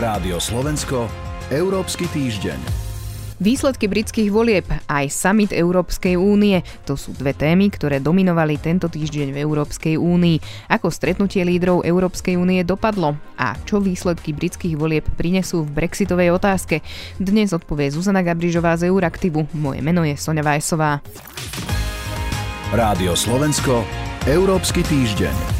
Rádio Slovensko, Európsky týždeň. Výsledky britských volieb aj summit Európskej únie to sú dve témy, ktoré dominovali tento týždeň v Európskej únii. Ako stretnutie lídrov Európskej únie dopadlo a čo výsledky britských volieb prinesú v brexitovej otázke? Dnes odpovie Zuzana Gabrižová z Euraktivu. Moje meno je Sonja Vajsová. Rádio Slovensko, Európsky týždeň.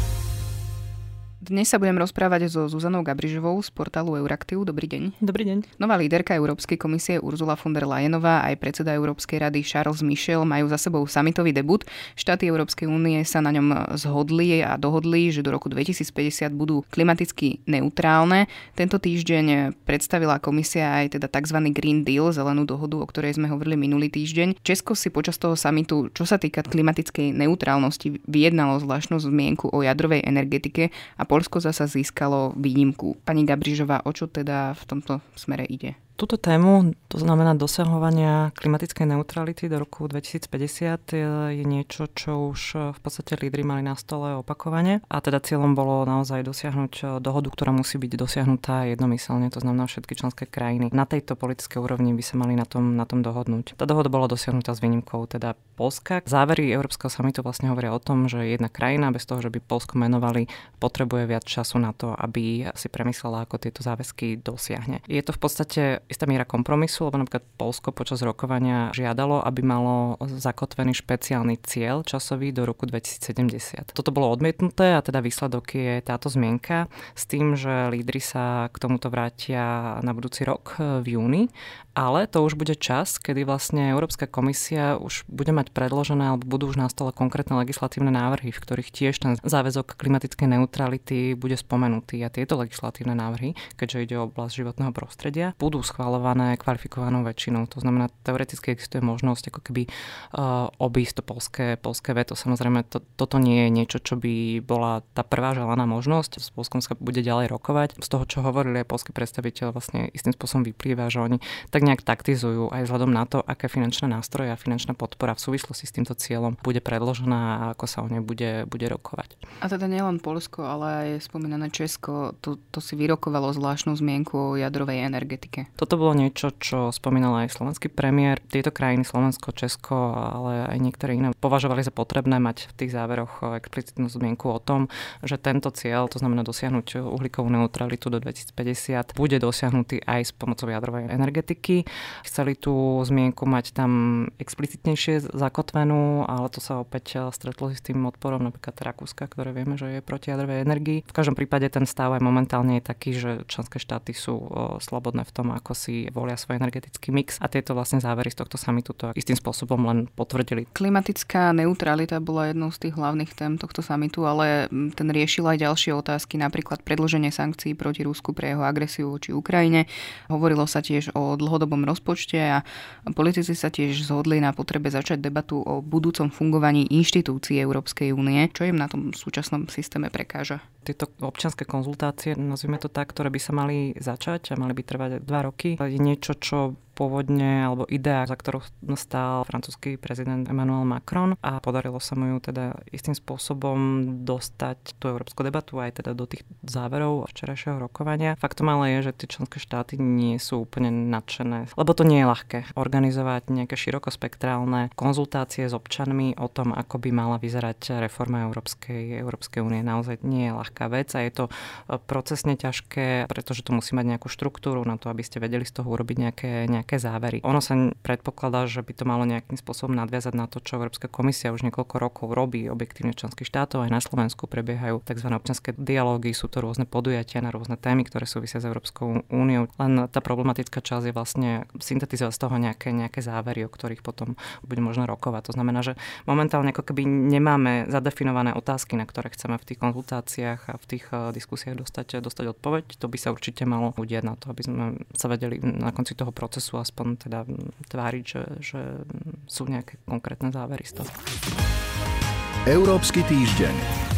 Dnes sa budem rozprávať so Zuzanou Gabrižovou z portálu Euraktiv. Dobrý deň. Dobrý deň. Nová líderka Európskej komisie Urzula von der Leyenová aj predseda Európskej rady Charles Michel majú za sebou samitový debut. Štáty Európskej únie sa na ňom zhodli a dohodli, že do roku 2050 budú klimaticky neutrálne. Tento týždeň predstavila komisia aj teda tzv. Green Deal, zelenú dohodu, o ktorej sme hovorili minulý týždeň. Česko si počas toho samitu, čo sa týka klimatickej neutrálnosti, vyjednalo zvláštnu zmienku o jadrovej energetike a Polsko zasa získalo výnimku. Pani Gabrižová, o čo teda v tomto smere ide? Túto tému, to znamená dosahovania klimatickej neutrality do roku 2050 je niečo, čo už v podstate lídry mali na stole opakovane a teda cieľom bolo naozaj dosiahnuť dohodu, ktorá musí byť dosiahnutá jednomyselne, to znamená všetky členské krajiny. Na tejto politickej úrovni by sa mali na tom, na tom dohodnúť. Tá dohoda bola dosiahnutá s výnimkou teda Polska. Závery Európskeho samitu vlastne hovoria o tom, že jedna krajina bez toho, že by Polsko menovali, potrebuje viac času na to, aby si premyslela, ako tieto záväzky dosiahne. Je to v podstate istá miera kompromisu, lebo napríklad Polsko počas rokovania žiadalo, aby malo zakotvený špeciálny cieľ časový do roku 2070. Toto bolo odmietnuté a teda výsledok je táto zmienka s tým, že lídry sa k tomuto vrátia na budúci rok v júni ale to už bude čas, kedy vlastne Európska komisia už bude mať predložené alebo budú už na stole konkrétne legislatívne návrhy, v ktorých tiež ten záväzok klimatickej neutrality bude spomenutý. A tieto legislatívne návrhy, keďže ide o oblasť životného prostredia, budú schvalované kvalifikovanou väčšinou. To znamená, teoreticky existuje možnosť ako keby uh, obísť to polské, polské veto. Samozrejme, to, toto nie je niečo, čo by bola tá prvá želaná možnosť. S Polskom sa bude ďalej rokovať. Z toho, čo hovorili aj polskí predstaviteľ, vlastne istým spôsobom vyplýva, že oni tak nejak taktizujú aj vzhľadom na to, aké finančné nástroje a finančná podpora v súvislosti s týmto cieľom bude predložená a ako sa o nej bude, bude rokovať. A teda nielen Polsko, ale aj spomínané Česko, to, to si vyrokovalo zvláštnu zmienku o jadrovej energetike. Toto bolo niečo, čo spomínal aj slovenský premiér. Tieto krajiny, Slovensko, Česko, ale aj niektoré iné, považovali za potrebné mať v tých záveroch explicitnú zmienku o tom, že tento cieľ, to znamená dosiahnuť uhlíkovú neutralitu do 2050, bude dosiahnutý aj s pomocou jadrovej energetiky. Chceli tú zmienku mať tam explicitnejšie zakotvenú, ale to sa opäť eh, stretlo s tým odporom napríklad Rakúska, ktoré vieme, že je proti jadrovej energii. V každom prípade ten stav aj momentálne je taký, že členské štáty sú eh, slobodné v tom, ako si volia svoj energetický mix a tieto vlastne závery z tohto samitu to istým spôsobom len potvrdili. Klimatická neutralita bola jednou z tých hlavných tém tohto samitu, ale mm, ten riešil aj ďalšie otázky, napríklad predlženie sankcií proti Rusku pre jeho agresiu voči Ukrajine. Hovorilo sa tiež o dlhodobom rozpočte a politici sa tiež zhodli na potrebe začať debatu o budúcom fungovaní inštitúcií Európskej únie. Čo im na tom súčasnom systéme prekáža? Tieto občianske konzultácie, nazvime to tak, ktoré by sa mali začať a mali by trvať dva roky, je niečo, čo pôvodne, alebo idea, za ktorou stál francúzsky prezident Emmanuel Macron a podarilo sa mu ju teda istým spôsobom dostať tú európsku debatu aj teda do tých záverov včerajšieho rokovania. Faktom ale je, že tie členské štáty nie sú úplne nadšené, lebo to nie je ľahké organizovať nejaké širokospektrálne konzultácie s občanmi o tom, ako by mala vyzerať reforma Európskej, Európskej únie. Naozaj nie je ľahká vec a je to e, procesne ťažké, pretože to musí mať nejakú štruktúru na to, aby ste vedeli z toho urobiť nejaké, nejaké nejaké závery. Ono sa predpokladá, že by to malo nejakým spôsobom nadviazať na to, čo Európska komisia už niekoľko rokov robí objektívne členských štátov. Aj na Slovensku prebiehajú tzv. občianske dialógy, sú to rôzne podujatia na rôzne témy, ktoré súvisia s Európskou úniou. Len tá problematická časť je vlastne syntetizovať z toho nejaké, nejaké závery, o ktorých potom bude možno rokovať. To znamená, že momentálne ako keby nemáme zadefinované otázky, na ktoré chceme v tých konzultáciách a v tých eh, diskusiách dostať, dostať odpoveď. To by sa určite malo udiať na to, aby sme sa vedeli na konci toho procesu aspoň teda tváriť, že, že sú nejaké konkrétne závery z toho. Európsky týždeň.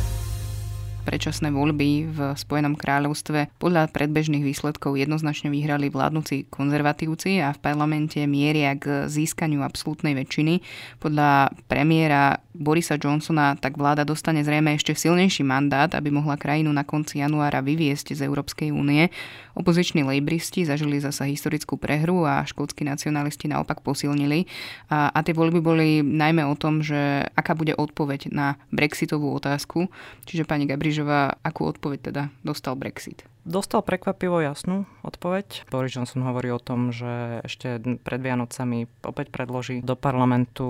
Predčasné voľby v Spojenom kráľovstve podľa predbežných výsledkov jednoznačne vyhrali vládnuci konzervatívci a v parlamente mieria k získaniu absolútnej väčšiny. Podľa premiéra Borisa Johnsona tak vláda dostane zrejme ešte silnejší mandát, aby mohla krajinu na konci januára vyviesť z Európskej únie. Opoziční lejbristi zažili zasa historickú prehru a škótsky nacionalisti naopak posilnili. A, a tie voľby boli najmä o tom, že aká bude odpoveď na brexitovú otázku. Čiže pani Gabrižová, akú odpoveď teda dostal Brexit? Dostal prekvapivo jasnú odpoveď. Boris Johnson hovorí o tom, že ešte pred Vianocami opäť predloží do parlamentu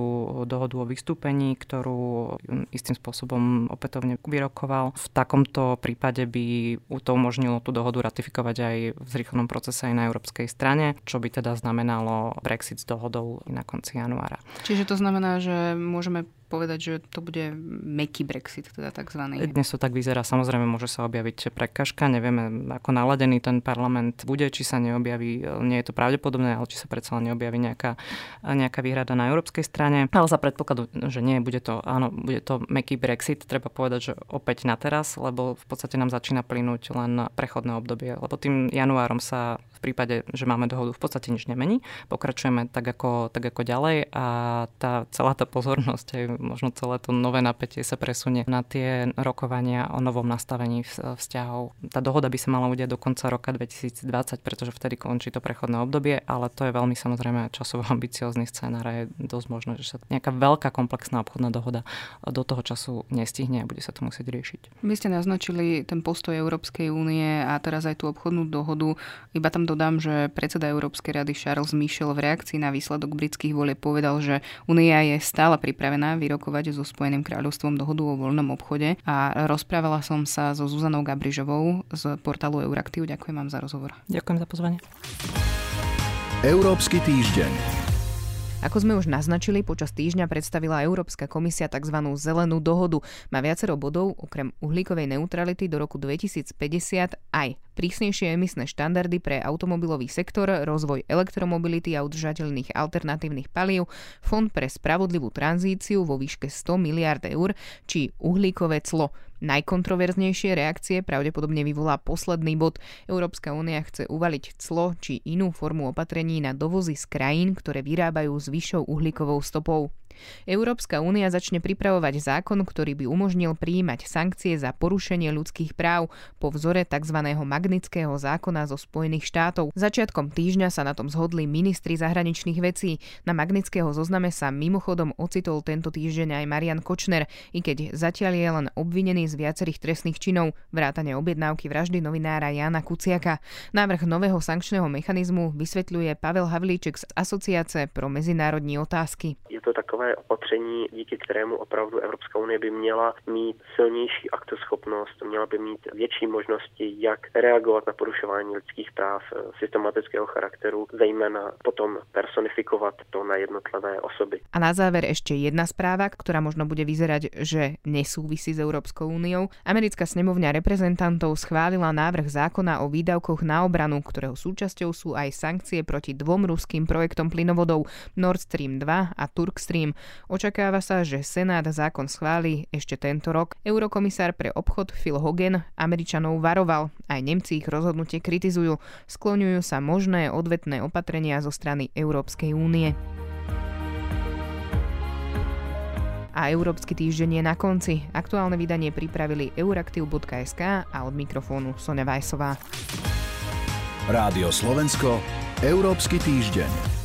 dohodu o vystúpení, ktorú istým spôsobom opätovne vyrokoval. V takomto prípade by to umožnilo tú dohodu ratifikovať aj v zrýchlenom procese aj na európskej strane, čo by teda znamenalo Brexit s dohodou na konci januára. Čiže to znamená, že môžeme povedať, že to bude meký Brexit, teda takzvaný. Dnes to tak vyzerá, samozrejme môže sa objaviť prekažka, nevieme ako naladený ten parlament bude, či sa neobjaví, nie je to pravdepodobné, ale či sa predsa len neobjaví nejaká, nejaká výhrada na európskej strane. Ale za predpokladu, že nie, bude to, áno, bude to meký Brexit, treba povedať, že opäť na teraz, lebo v podstate nám začína plynúť len prechodné obdobie, lebo tým januárom sa v prípade, že máme dohodu, v podstate nič nemení. Pokračujeme tak ako, tak ako ďalej a tá celá tá pozornosť aj možno celé to nové napätie sa presunie na tie rokovania o novom nastavení vzťahov. Tá dohoda by sa mala udiať do konca roka 2020, pretože vtedy končí to prechodné obdobie, ale to je veľmi samozrejme časovo ambiciózny scenár a je dosť možné, že sa nejaká veľká komplexná obchodná dohoda do toho času nestihne a bude sa to musieť riešiť. Vy ste naznačili ten postoj Európskej únie a teraz aj tú obchodnú dohodu. Iba tam dodám, že predseda Európskej rady Charles Michel v reakcii na výsledok britských volieb povedal, že únia je stále pripravená vyrokovať so Spojeným kráľovstvom dohodu o voľnom obchode a rozprávala som sa so Zuzanou Gabrižovou z portálu Euraktiv. Ďakujem vám za rozhovor. Ďakujem za pozvanie. Európsky týždeň. Ako sme už naznačili, počas týždňa predstavila Európska komisia tzv. zelenú dohodu. Má viacero bodov, okrem uhlíkovej neutrality do roku 2050 aj prísnejšie emisné štandardy pre automobilový sektor, rozvoj elektromobility a udržateľných alternatívnych palív, fond pre spravodlivú tranzíciu vo výške 100 miliard eur či uhlíkové clo. Najkontroverznejšie reakcie pravdepodobne vyvolá posledný bod. Európska únia chce uvaliť clo či inú formu opatrení na dovozy z krajín, ktoré vyrábajú s vyššou uhlíkovou stopou. Európska únia začne pripravovať zákon, ktorý by umožnil prijímať sankcie za porušenie ľudských práv po vzore tzv. magnického zákona zo Spojených štátov. Začiatkom týždňa sa na tom zhodli ministri zahraničných vecí. Na magnického zozname sa mimochodom ocitol tento týždeň aj Marian Kočner, i keď zatiaľ je len obvinený z viacerých trestných činov, vrátane objednávky vraždy novinára Jana Kuciaka. Návrh nového sankčného mechanizmu vysvetľuje Pavel Havlíček z Asociace pro mezinárodní otázky. Je to takové nové opatření, díky kterému opravdu Evropská unie by měla mít silnější aktoschopnost, měla by mít větší možnosti, jak reagovat na porušování lidských práv eh, systematického charakteru, zejména potom personifikovat to na jednotlivé osoby. A na záver ešte jedna správa, ktorá možno bude vyzerať, že nesúvisí s Európskou úniou. Americká snemovňa reprezentantov schválila návrh zákona o výdavkoch na obranu, ktorého súčasťou sú aj sankcie proti dvom ruským projektom plynovodov Nord Stream 2 a Turk Stream. Očakáva sa, že Senát zákon schváli ešte tento rok. Eurokomisár pre obchod Phil Hogan Američanov varoval. Aj Nemci ich rozhodnutie kritizujú. Skloňujú sa možné odvetné opatrenia zo strany Európskej únie. a Európsky týždeň je na konci. Aktuálne vydanie pripravili euraktiv.sk a od mikrofónu Sonja Vajsová. Rádio Slovensko, Európsky týždeň.